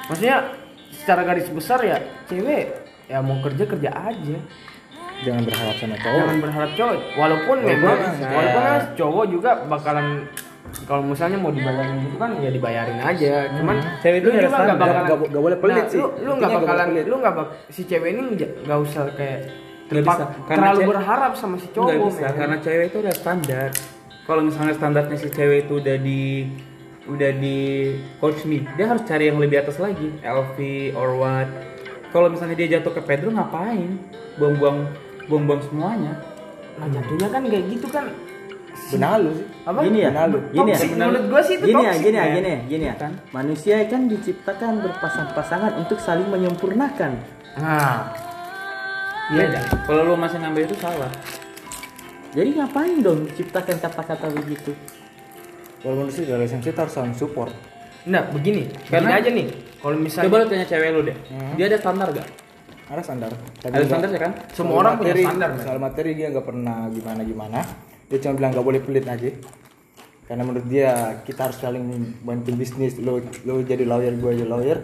Maksudnya secara garis besar ya cewek ya mau kerja kerja aja jangan berharap sama cowok. Jangan berharap cowok. Walaupun memang bisa. walaupun kan cowok juga bakalan kalau misalnya mau dibayarin gitu kan ya dibayarin aja. Cuman Cewek itu juga nggak bakalan nggak bo- nggak boleh pelit Nah, sih. lu lu nggak bakalan pelit. lu nggak bak si cewek ini nggak usah kayak Nggak terpa- bisa, karena terlalu cewek- berharap sama si cowok bisa men. karena cewek itu udah standar. Kalau misalnya standarnya si cewek itu udah di udah di coach nih dia harus cari yang lebih atas lagi. LV or what. Kalau misalnya dia jatuh ke Pedro ngapain? Buang-buang buang-buang semuanya nah jatuhnya kan kayak gitu kan benar lu sih apa Gini ya, Benar lu. gini ya. Menurut gua sih itu Gini ya, toxic, gini ya, gini ya, gini ya. Kan? Manusia kan diciptakan berpasang-pasangan untuk saling menyempurnakan. nah Iya. Kalau lu masih ngambil itu salah. Jadi ngapain dong ciptakan kata-kata begitu? Kalau menurut sih relationship harus saling support. Nah, begini. Karena- aja nih. Kalau misalnya Coba lu tanya cewek lu deh. Dia ada standar gak? Ada standar. Tapi Ada standar ya kan? semua soal orang punya materi, standar, men. Soal materi dia nggak pernah gimana gimana. Dia cuma bilang nggak boleh pelit aja. Karena menurut dia kita harus saling bantu bisnis. Lo lo jadi lawyer, gue jadi lawyer.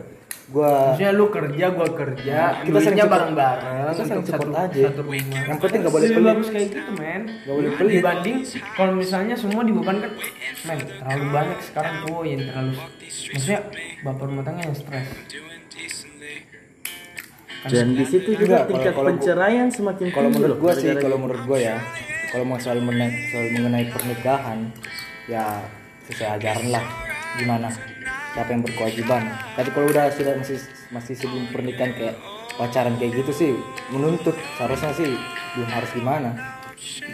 Gue Maksudnya lu kerja, gua kerja, kita sering duitnya support- bareng-bareng kita untuk support satu, aja. satu rumah. Yang penting nggak boleh pelit. bagus kayak gitu, men. Nggak boleh pelit. Dibanding kalau misalnya semua dibebankan, men, terlalu banyak sekarang cowok yang terlalu maksudnya bapak rumah tangga yang stres. Dan di situ juga Enggak, kalau- tingkat kalau penceraian semakin kalau tinggi menurut gue sih, kalau menurut gue ya, kalau mau soal mengenai, soal mengenai pernikahan, ya sesuai ajaran lah. Gimana? Siapa yang berkewajiban? Tapi kalau udah sudah masih masih sebelum pernikahan kayak pacaran kayak gitu sih, menuntut seharusnya sih belum harus gimana.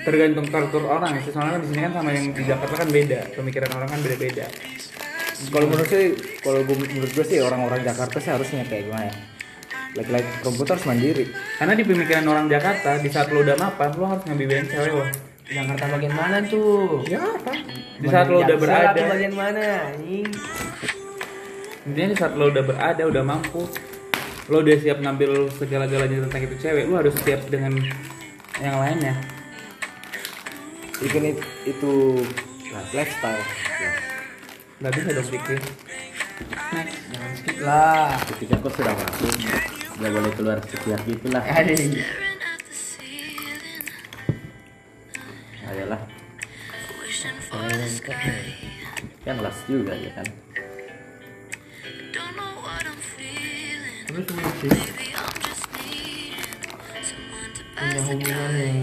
Tergantung karakter orang sih. Soalnya kan di sini kan sama yang di Jakarta kan beda. Pemikiran orang kan beda-beda. Kalau menurut sih, kalau menurut gue sih orang-orang Jakarta sih harusnya kayak gimana ya? Laki-laki perempuan harus mandiri. Karena di pemikiran orang Jakarta, di saat lo udah mapan, lo harus ngambilin cewek lo. Jakarta bagian mana tuh? Ya apa? Di saat lo udah berada, bagian mana? anjing? intinya di saat lo udah berada, udah mampu, lo udah siap ngambil segala-galanya tentang itu cewek, lo harus siap dengan yang lainnya. Ikan it- itu lifestyle. Gak bisa dong pikir. Jangan skip lah. ketika kau sudah masuk nggak boleh keluar setiap itulah Aduh. ayolah. Kan las juga ya kan. Punya hubungan yang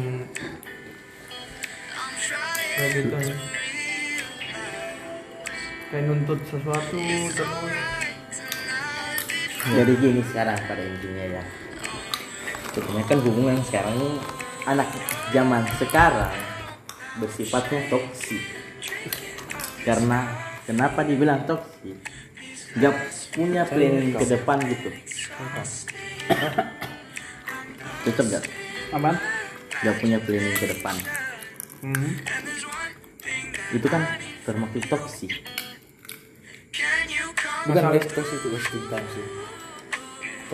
kayak gitu kayak nuntut sesuatu terus jadi gini sekarang pada intinya ya kebanyakan hubungan sekarang ini anak zaman sekarang bersifatnya toksik karena kenapa dibilang toksik gak punya planning ke depan gitu tetap gak Aman? gak punya planning ke depan Hmm. Iya. itu kan termasuk toksik Bukan toxic itu time sih.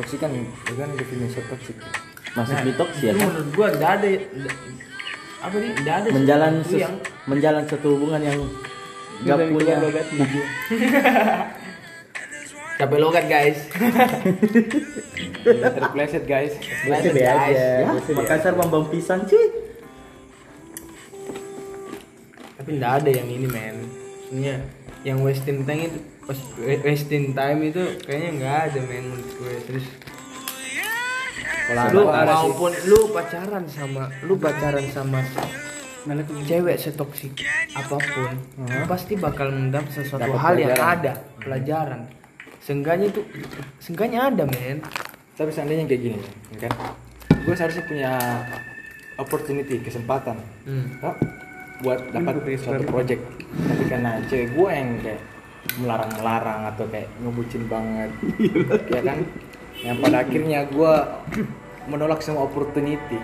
Toxic kan bukan definisi toxic. masuk di toksik ya kan menurut gua nggak ada nggak- apa nih nggak ada menjalan sesuatu ses- yang menjalan satu hubungan yang gak Bisa punya logatnya. capek logat guys Terpleset guys. Be aja. Ya, Makassar bambang pisang cuy. tapi nggak ada yang ini men Maksudnya yang wasting time itu wasting time itu kayaknya nggak ada men menurut gue terus Kalau lu sih. maupun lu pacaran sama lu pacaran sama cewek setoksik apa pun lu pasti bakal mendapat sesuatu Dapat hal yang pelajaran. ada pelajaran seenggaknya itu seenggaknya ada men Tapi seandainya kayak gini, ya kan? Gue seharusnya punya opportunity, kesempatan, hmm. buat dapat suatu project. Tapi karena cewek gue yang kayak melarang-melarang atau kayak ngebucin banget, ya kan? Yang pada akhirnya gue menolak semua opportunity.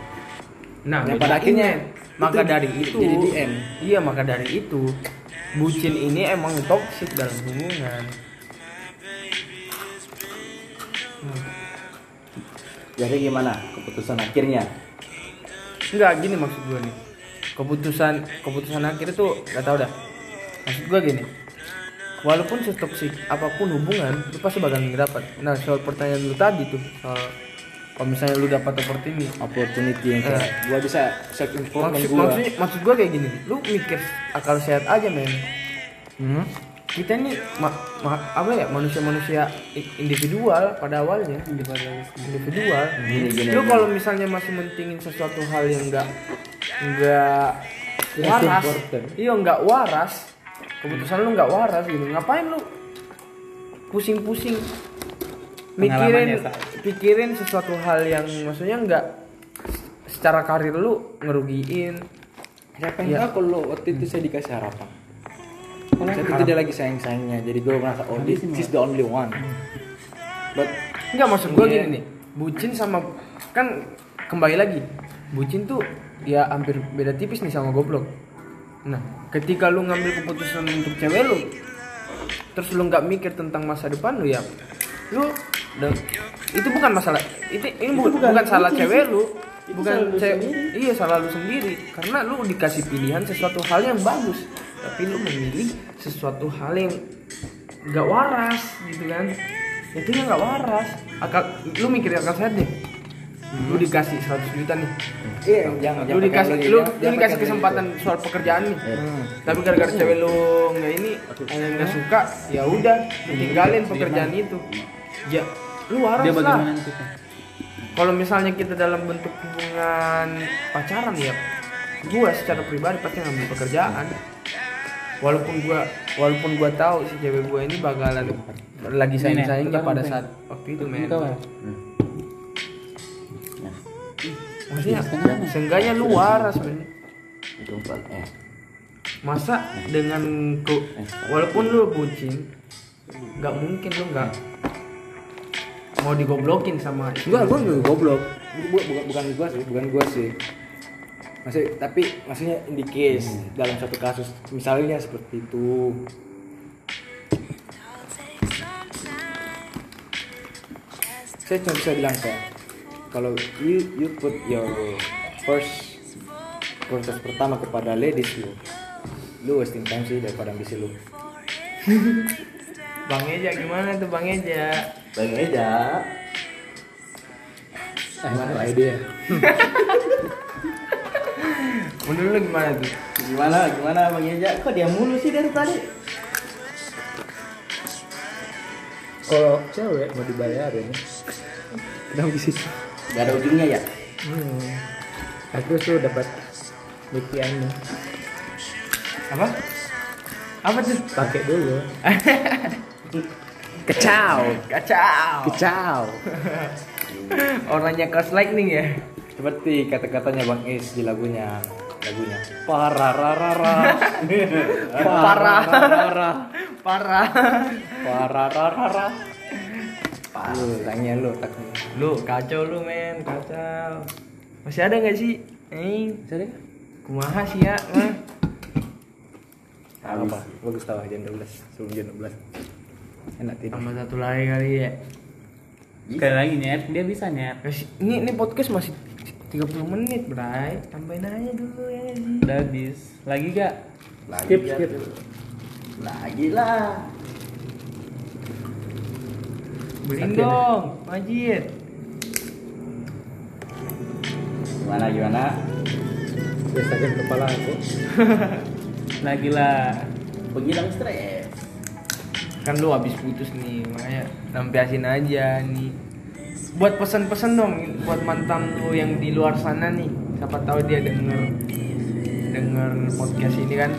Nah, Yang pada akhirnya men. maka itu dari itu jadi DM. Iya, maka dari itu bucin ini emang toksik dalam hubungan. Jadi gimana keputusan akhirnya? Enggak gini maksud gue nih. Keputusan keputusan akhir itu gak tau dah. Maksud gue gini. Walaupun setoksik apa pun hubungan, lu pasti bakal dapat. Nah, soal pertanyaan lu tadi tuh, soal kalau misalnya lu dapat opportunity, Opportunity yang kayak gue bisa self improvement maksud, gue. maksud, maksud gue kayak gini, lu mikir akal sehat aja men. Hmm? kita ini ma- ma- apa ya manusia-manusia i- individual pada awalnya individual Gini, gini, lu gini. kalau misalnya masih mentingin sesuatu hal yang enggak enggak waras iya enggak waras keputusan lu enggak waras gitu. Ngapain lu pusing-pusing mikirin Sa. pikirin sesuatu hal yang maksudnya enggak secara karir lu ngerugiin. Siapa yang tahu kalau waktu itu saya dikasih harapan. Saat itu dia lagi sayang-sayangnya, jadi gue merasa oh this, this is the only one. But Enggak maksud gue Iya. gini nih, bucin sama kan kembali lagi. Bucin tuh ya hampir beda tipis nih sama goblok nah ketika lu ngambil keputusan untuk cewek lu terus lu nggak mikir tentang masa depan lu ya lu dan itu bukan masalah itu ini bu- bukan, salah cewek lu bukan cewek iya salah lu sendiri karena lu dikasih pilihan sesuatu hal yang bagus tapi lu memilih sesuatu hal yang nggak waras gitu kan? Itu yang nggak waras. Akal lu mikir akal sehat deh lu dikasih 100 juta nih. Iya, jangan lu dikasih lu, lu dikasih kesempatan soal pekerjaan nih. Tapi gara-gara cewek lu nggak ini nggak suka ya udah tinggalin pekerjaan itu. Ya lu waras Dia lah. bagaimana itu? kalau misalnya kita dalam bentuk hubungan pacaran ya gua secara pribadi pasti ngambil pekerjaan. Walaupun gua walaupun gua tahu si cewek gua ini bakalan lagi sayang sayangnya pada saat waktu itu men. ya? Maksudnya seenggaknya lu waras men itu empat eh masa dengan ku, walaupun lu bucin nggak mungkin lu nggak mau digoblokin sama Enggak, gua enggak goblok. Gua, bukan bukan gua sih, bukan gua sih. Masih tapi maksudnya in the case dalam satu kasus misalnya seperti itu. Saya cuma bisa bilang kayak kalau you you put your first prioritas pertama kepada ladies lu, lu wasting time sih daripada ambisi lu. bang Eja gimana tuh bang Eja bang Eja Gimana lah dia? menurut lu gimana tuh gimana gimana bang Eja kok dia mulu sih dari tadi Kalau cewek mau dibayarin, Kenapa sih? Gak ada ujungnya ya? Hmm, terus lu dapat mikiannya apa? Apa tuh? Pakai dulu. Kecau, kacau kecau. orangnya kelas lightning ya. Seperti kata-katanya Bang Is di lagunya. Lagunya. Parararara. Parah. parararara. Parah parararara lu tanya lu tak. Lu kacau lu men kacau. Masih ada nggak sih? Eh Sorry? kumaha sih ya? Mah apa bagus tahu jam 12 sebelum jam 12 enak tidur. Tambah satu lagi kali ya. Sekali lagi nyet, dia bisa nyet. Masih- ini ini podcast masih 30 menit bray. Tambahin aja dulu ya sih Udah habis. Lagi gak? lagi Skip, ya skip. lagi lah beliin dong majid. Gimana gimana? Gue sakit kepala aku. Lagi lah. penghilang stres. Kan lu habis putus nih makanya lampiasin aja nih. Buat pesan-pesan dong buat mantan lu yang di luar sana nih. Siapa tahu dia denger denger podcast ini kan.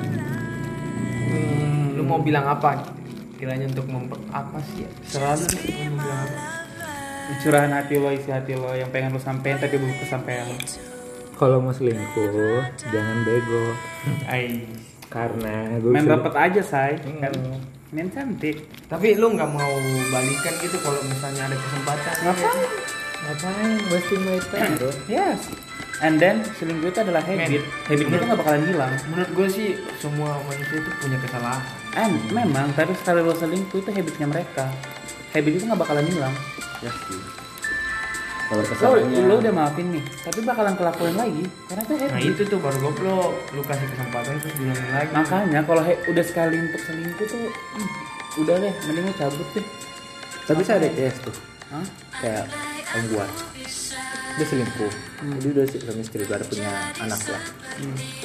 Hmm, lu mau bilang apa kiranya untuk memper apa sih ya selalu Curahan hati lo, isi hati lo yang pengen lo sampein tapi belum kesampaian. Kalau mau selingkuh, jangan bego. Ay, Karena gue main rapet aja say. Hmm. Kan main cantik. tapi lu nggak mau balikan gitu kalau misalnya ada kesempatan Ngapain? Ngapain? Wasting my time bro. Yes. And then selingkuh itu adalah habit. Habit itu nggak bakalan hilang. menurut gue sih semua manusia itu punya kesalahan And memang tapi sekali lo selingkuh itu habitnya mereka. Habit itu nggak bakalan hilang. ya sih kalau Lo, kesalahannya lo udah maafin nih, tapi bakalan kelakuin lagi karena itu habit. nah itu tuh baru goblok lu kasih kesempatan terus bilangin lagi Makanya kalau he- udah sekali untuk selingkuh tuh, hmm, udah deh, mending lo cabut deh. tapi saya ada case tuh Hah? kayak om gua dia selingkuh jadi udah suami istri ada punya anak lah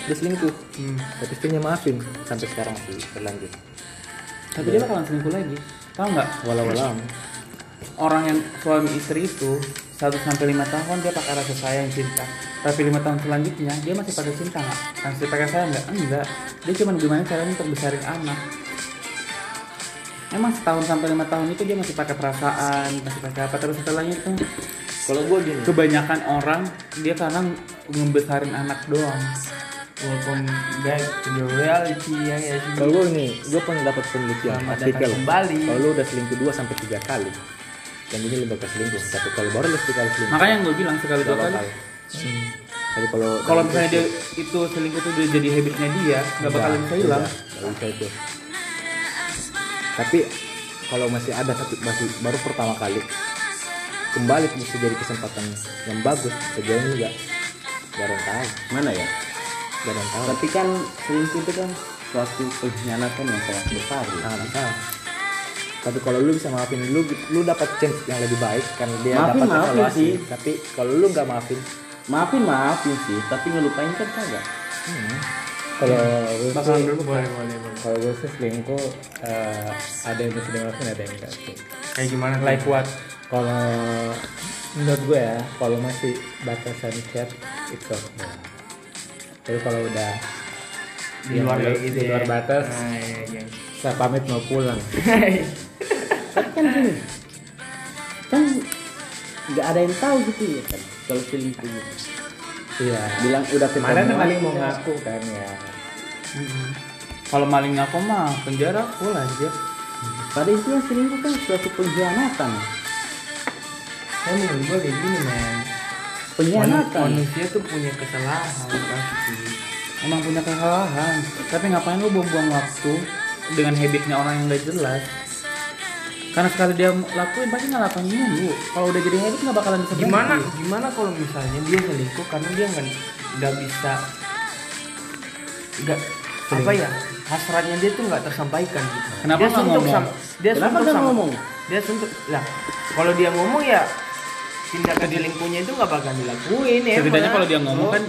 dia selingkuh tapi istrinya maafin sampai sekarang masih berlanjut Tapi dia bakalan selingkuh lagi. Tahu nggak? walau-walau Orang yang suami istri itu 1 sampai 5 tahun dia pakai rasa sayang cinta. Tapi lima tahun selanjutnya dia masih pakai cinta nggak? Masih pakai sayang nggak? Enggak. Dia cuma gimana caranya untuk besarin anak. Emang setahun sampai lima tahun itu dia masih pakai perasaan, masih pakai apa terus setelahnya itu kalau gua gini kebanyakan orang dia karena ngebesarin anak doang. Welcome back to the reality ya ya sih. kalau gua gini gua pernah dapat penelitian Selamat artikel kembali. kalau lu udah selingkuh dua sampai tiga kali dan ini lu bakal selingkuh tapi kalau baru lu sekali selingkuh Makanya yang gue bilang sekali dua kali bakal. Tapi kalau Kalau misalnya dia itu selingkuh itu udah jadi habitnya dia, nggak bakalan bisa hilang. Bisa itu. Tapi kalau masih ada tapi masih baru pertama kali kembali bisa jadi kesempatan yang bagus sejauh ini nggak nggak ada yang tahu Mana ya? yang tahu Tapi kan selingkuh itu kan suatu pengkhianatan yang sangat besar. Ya. nah, bisa tapi kalau lu bisa maafin lu lu dapat chance yang lebih baik karena dia Maafin, dapat maafin evaluasi sih. tapi kalau lu nggak maafin Maafin maafin sih, tapi ngelupain kan kagak. Kalau gue sih, kalau gue sih selingkuh eh, ada yang bisa dimaafin ada yang enggak sih. Kayak gimana? Like what? Kalau menurut gue ya, kalau masih batasan chat itu oke. Tapi kalau udah Di luar gitu di luar ya. batas, Nah, iya, iya. saya pamit mau pulang. Tapi kan gini, kan nggak ada yang tahu gitu ya kan kalau selingkuh gitu. Iya. Bilang udah ketemu. Kemarin maling mau ngaku kan ya. Kalau maling aku mah penjara full aja. Pada intinya selingkuh kan suatu pengkhianatan. Saya menurut gua kayak gini men. Pengkhianatan. Manusia tuh punya kesalahan pasti. Emang punya kesalahan. Tapi ngapain lu buang-buang waktu dengan habitnya orang yang gak jelas? Karena sekali dia lakuin pasti ngelakuin mulu. Kalau udah jadi habit nggak bakalan bisa Gimana berhenti. gimana kalau misalnya dia selingkuh karena dia nggak nggak bisa nggak apa ya hasratnya dia tuh nggak tersampaikan gitu. Kenapa dia nggak suntuk ngomong? sama dia Kenapa suntuk nggak sama ngomong? dia suntuk lah kalau dia ngomong ya tindakan selingkuhnya itu nggak bakal dilakuin ya Setidaknya kalau dia ngomong kan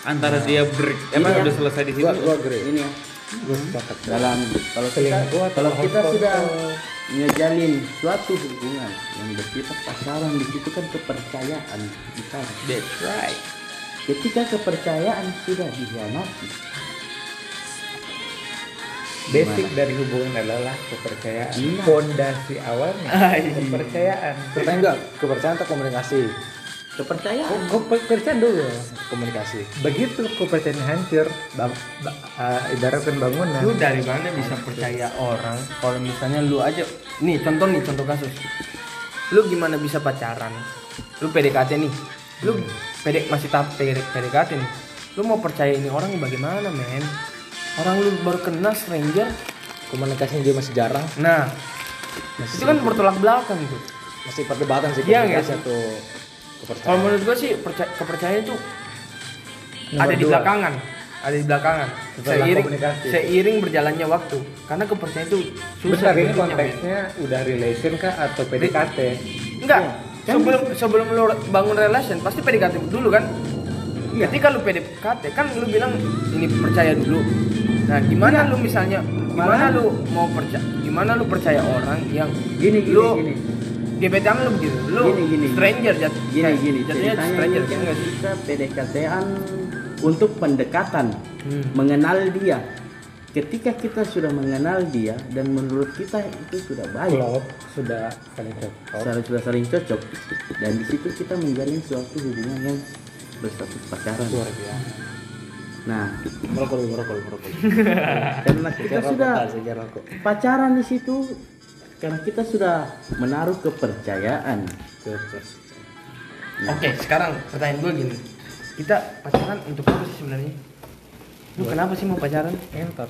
antara dia break, emang Iya. udah selesai di situ. gua gua Ini ya, Gue sepakat. dalam kalau kita Selingkuh kalau kita hotspot sudah ngejalin suatu hubungan yang bersifat pacaran di situ kan kepercayaan kita. That's right. Ketika kepercayaan sudah dikhianati, Basic dari hubungan adalah kepercayaan. Iya. Fondasi awalnya kepercayaan. pertanyaan enggak? Kepercayaan atau komunikasi? Kepercayaan. Kok kepercayaan dulu. komunikasi. Begitu kepercayaan hancur, bang, ba- uh, ibaratkan bangunan. lu dari mana bisa percaya orang? Kalau misalnya lu aja nih contoh nih contoh kasus. Lu gimana bisa pacaran? Lu PDKT nih. Lu PD, masih tahap PDKT nih. Lu mau percaya ini orang bagaimana men orang lu baru kenal stranger komunikasinya dia masih jarang nah itu kan bertolak belakang itu masih perdebatan sih Iya, nggak? atau kalau menurut gua sih percaya, kepercayaan itu Nomor ada di dua. belakangan ada di belakangan Setelah seiring komunikasi. seiring berjalannya waktu karena kepercayaan itu susah Bentar ini konteksnya udah relation kah atau PDKT? Enggak. Kan sebelum sebelum lu bangun relation pasti PDKT dulu kan. Iya. Ketika lu PDKT kan lu bilang ini percaya dulu. Nah, gimana lu misalnya gimana lu mau percaya gimana lu percaya orang yang gini gini lu gini gebetan lu begitu. Lu Gini, gini. stranger jat, gini kayak gini jatuhnya stranger kan enggak sih? kita PDKT-an untuk pendekatan Hmm. mengenal dia ketika kita sudah mengenal dia dan menurut kita itu sudah baik Klop sudah saling cocok. Saling- sudah saling cocok dan di situ kita menjalin suatu hubungan yang berstatus pacaran luar biasa nah merokok dulu merokok dulu merokok karena kita sudah rokok, pacaran di situ karena kita sudah menaruh kepercayaan Oke, sekarang pertanyaan gue gini. Kita pacaran untuk apa sih sebenarnya? Lu kenapa sih mau pacaran? Entot.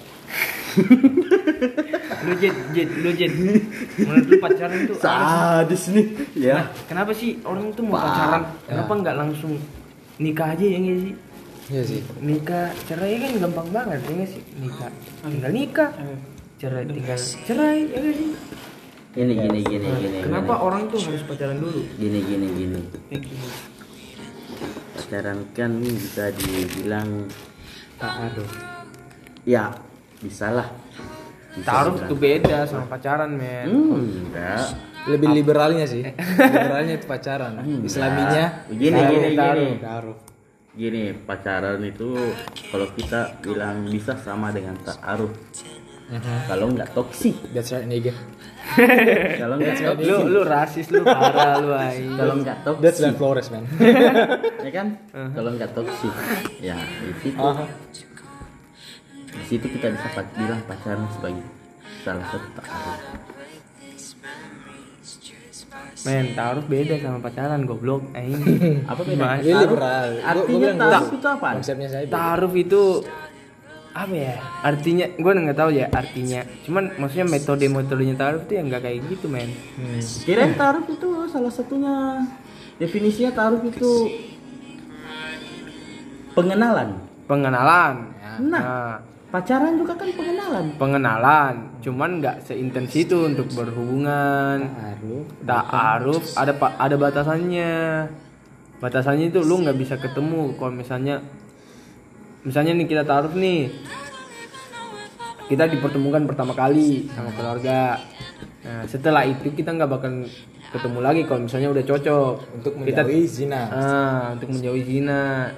Lu jet, jet, lu jet. Menurut lu pacaran itu sadis nih ya Nah, kenapa sih orang tuh mau pacaran? Kenapa nggak langsung nikah aja ya nggak sih? Iya sih Nikah, cerai kan gampang banget ya sih? Nikah, tinggal nikah. Cerai, tinggal cerai ya nggak sih? gini gini gini gini Kenapa orang tuh harus pacaran dulu? gini gini gini gini. pacaran kan bisa dibilang Taaruf. ya bisa lah Bisa Taruh tuh beda sama pacaran, men. hmm, enggak lebih liberalnya sih liberalnya itu pacaran islaminya Gini, taruh, gini, taruh, gini. taruh. Gini pacaran itu kalau kita bilang bisa sama dengan ta'aruf. Kalau nggak toksik. That's right nigga. Kalau nggak Lu toksik. lu rasis lu parah lu kalau nggak that's toksik Glenn Flores man. Ya kan? Kalau nggak toksik. Ya di situ. Di situ kita bisa bilang pacaran sebagai salah satu ta'aruf Men, taruh beda sama pacaran goblok. Eh, Apa beda? Mas, Ini liberal. Gua- gua Artinya taruh gua- itu apa? Konsepnya saya. Taruh itu apa ya? Artinya gue nggak tahu ya artinya. Cuman maksudnya metode metodenya taruh itu yang nggak kayak gitu men. Kirain taruh itu salah satunya definisinya taruh itu pengenalan. Pengenalan. Nah, Nah, pacaran juga kan pengenalan. pengenalan. Cuman nggak seintens itu untuk berhubungan. Taruh. Ta'aruf ada ada batasannya. Batasannya itu lu nggak bisa ketemu kalau misalnya misalnya nih kita taruh nih kita dipertemukan pertama kali sama keluarga. Nah, setelah itu kita nggak bakal ketemu lagi kalau misalnya udah cocok. Untuk kita menjauhi zina. Ah, untuk menjauhi zina.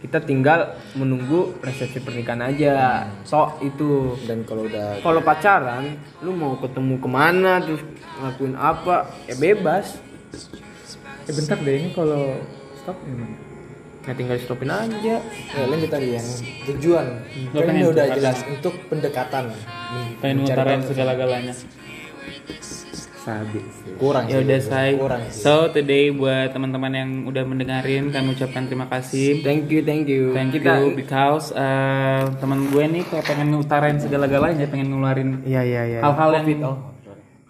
Kita tinggal menunggu resepsi pernikahan aja. Sok itu. Dan kalau udah Kalau pacaran, lu mau ketemu ke mana terus ngelakuin apa ya bebas. Eh bentar deh ini kalau stop gimana? Ya tinggal stopin aja. ya, lanjut tadi yang tujuan. Gua Kan ini udah jelas untuk pendekatan. pengen ngutarain segala-galanya Sabi sih. Kurang ya udah say Kurang sih. so today buat teman-teman yang udah mendengarin kami ucapkan terima kasih Thank you, thank you. thank kita you because uh, teman gue nih kayak pengen ngutarain segala-galanya pengen ngeluarin Iya, iya, iya. hal-hal yang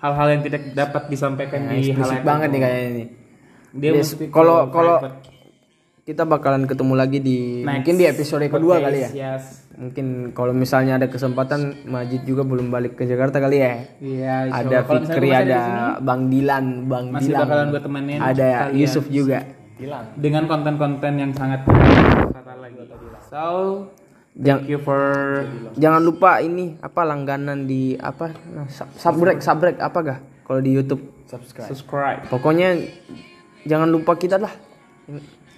hal-hal yang tidak dapat disampaikan Nah, di hal yang banget nih kayaknya nih. dia kalau kalau kita bakalan ketemu lagi di next mungkin di episode kedua kali ya. yes. Mungkin kalau misalnya ada kesempatan Majid juga belum balik ke Jakarta kali ya. Iya, ada Fikri, ada Bang Dilan, Bang Masih Dilan. bakalan gue temenin Ada kalian. Yusuf juga. dengan konten-konten yang sangat kata lagi so thank you for jangan lupa ini apa langganan di apa nah, sub- subrek subrek apa gak kalau di YouTube. subscribe. subscribe Pokoknya jangan lupa kita lah.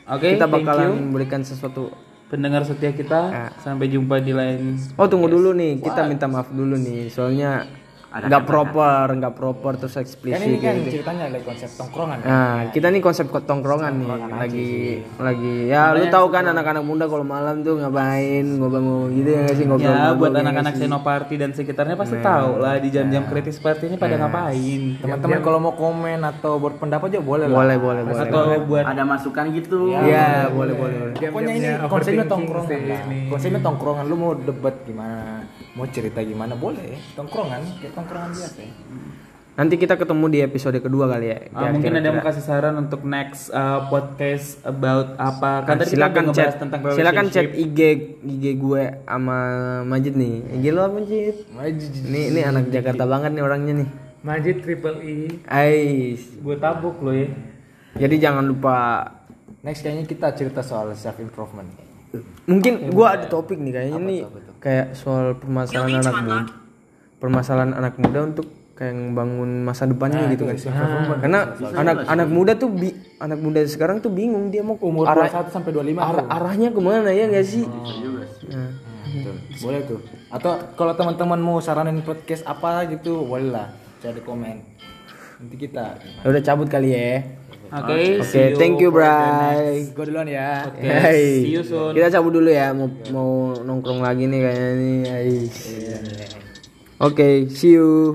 oke kita thank bakalan memberikan sesuatu. Pendengar setia kita. Ya. sampai jumpa di lain Oh tunggu dulu nih, kita minta maaf dulu nih, soalnya nggak proper, nggak proper terus Kan eksplisit. ini kan gitu. ceritanya lagi konsep tongkrongan. kan? Nah, kita nih konsep tongkrongan nih, lagi lagi ya lu tahu kan anak-anak muda kalau malam tuh ngapain, ngobrol gitu ya nggak sih ngobrol. ya buat anak-anak Senoparty dan sekitarnya pasti tahu lah di jam-jam kritis seperti ini pada ngapain Teman-teman kalau mau komen atau berpendapat aja boleh lah. Boleh, boleh, boleh. atau buat Ada masukan gitu. Iya, boleh, boleh. boleh. Pokoknya ini konsepnya tongkrongan. Konsepnya tongkrongan. Lu mau debat gimana? Mau cerita gimana? Boleh. Tongkrongan, kayak tongkrongan biasa. ya. Nanti kita ketemu di episode kedua kali ya. Ah, mungkin ada yang mau kasih saran untuk next uh, podcast about apa kan tadi udah silakan chat, tentang silakan chat. IG IG gue sama Majid nih. IG lo apa Majid? Ini ini anak Jakarta banget nih orangnya nih. Majid triple E. Ais. gue tabuk lo ya Jadi jangan lupa Next kayaknya kita cerita soal self improvement. mungkin gua ada topik nih kayaknya nih kayak soal permasalahan anak muda. permasalahan anak muda untuk kayak membangun masa depannya gitu kan karena anak anak muda tuh bi anak muda sekarang tuh bingung dia mau Umur arah, 21 sampai 25 arah- arahnya ke mana ya gak sih? Nah, Tuh, boleh tuh. Atau kalau teman-teman mau saranin podcast apa gitu, boleh lah. Cari komen. Nanti kita. ya udah cabut kali ya oke oke see thank you bray Gue duluan ya. next- Hai. see you soon kita cabut dulu ya mau mau nongkrong lagi nih kayaknya nih Ais. oke see you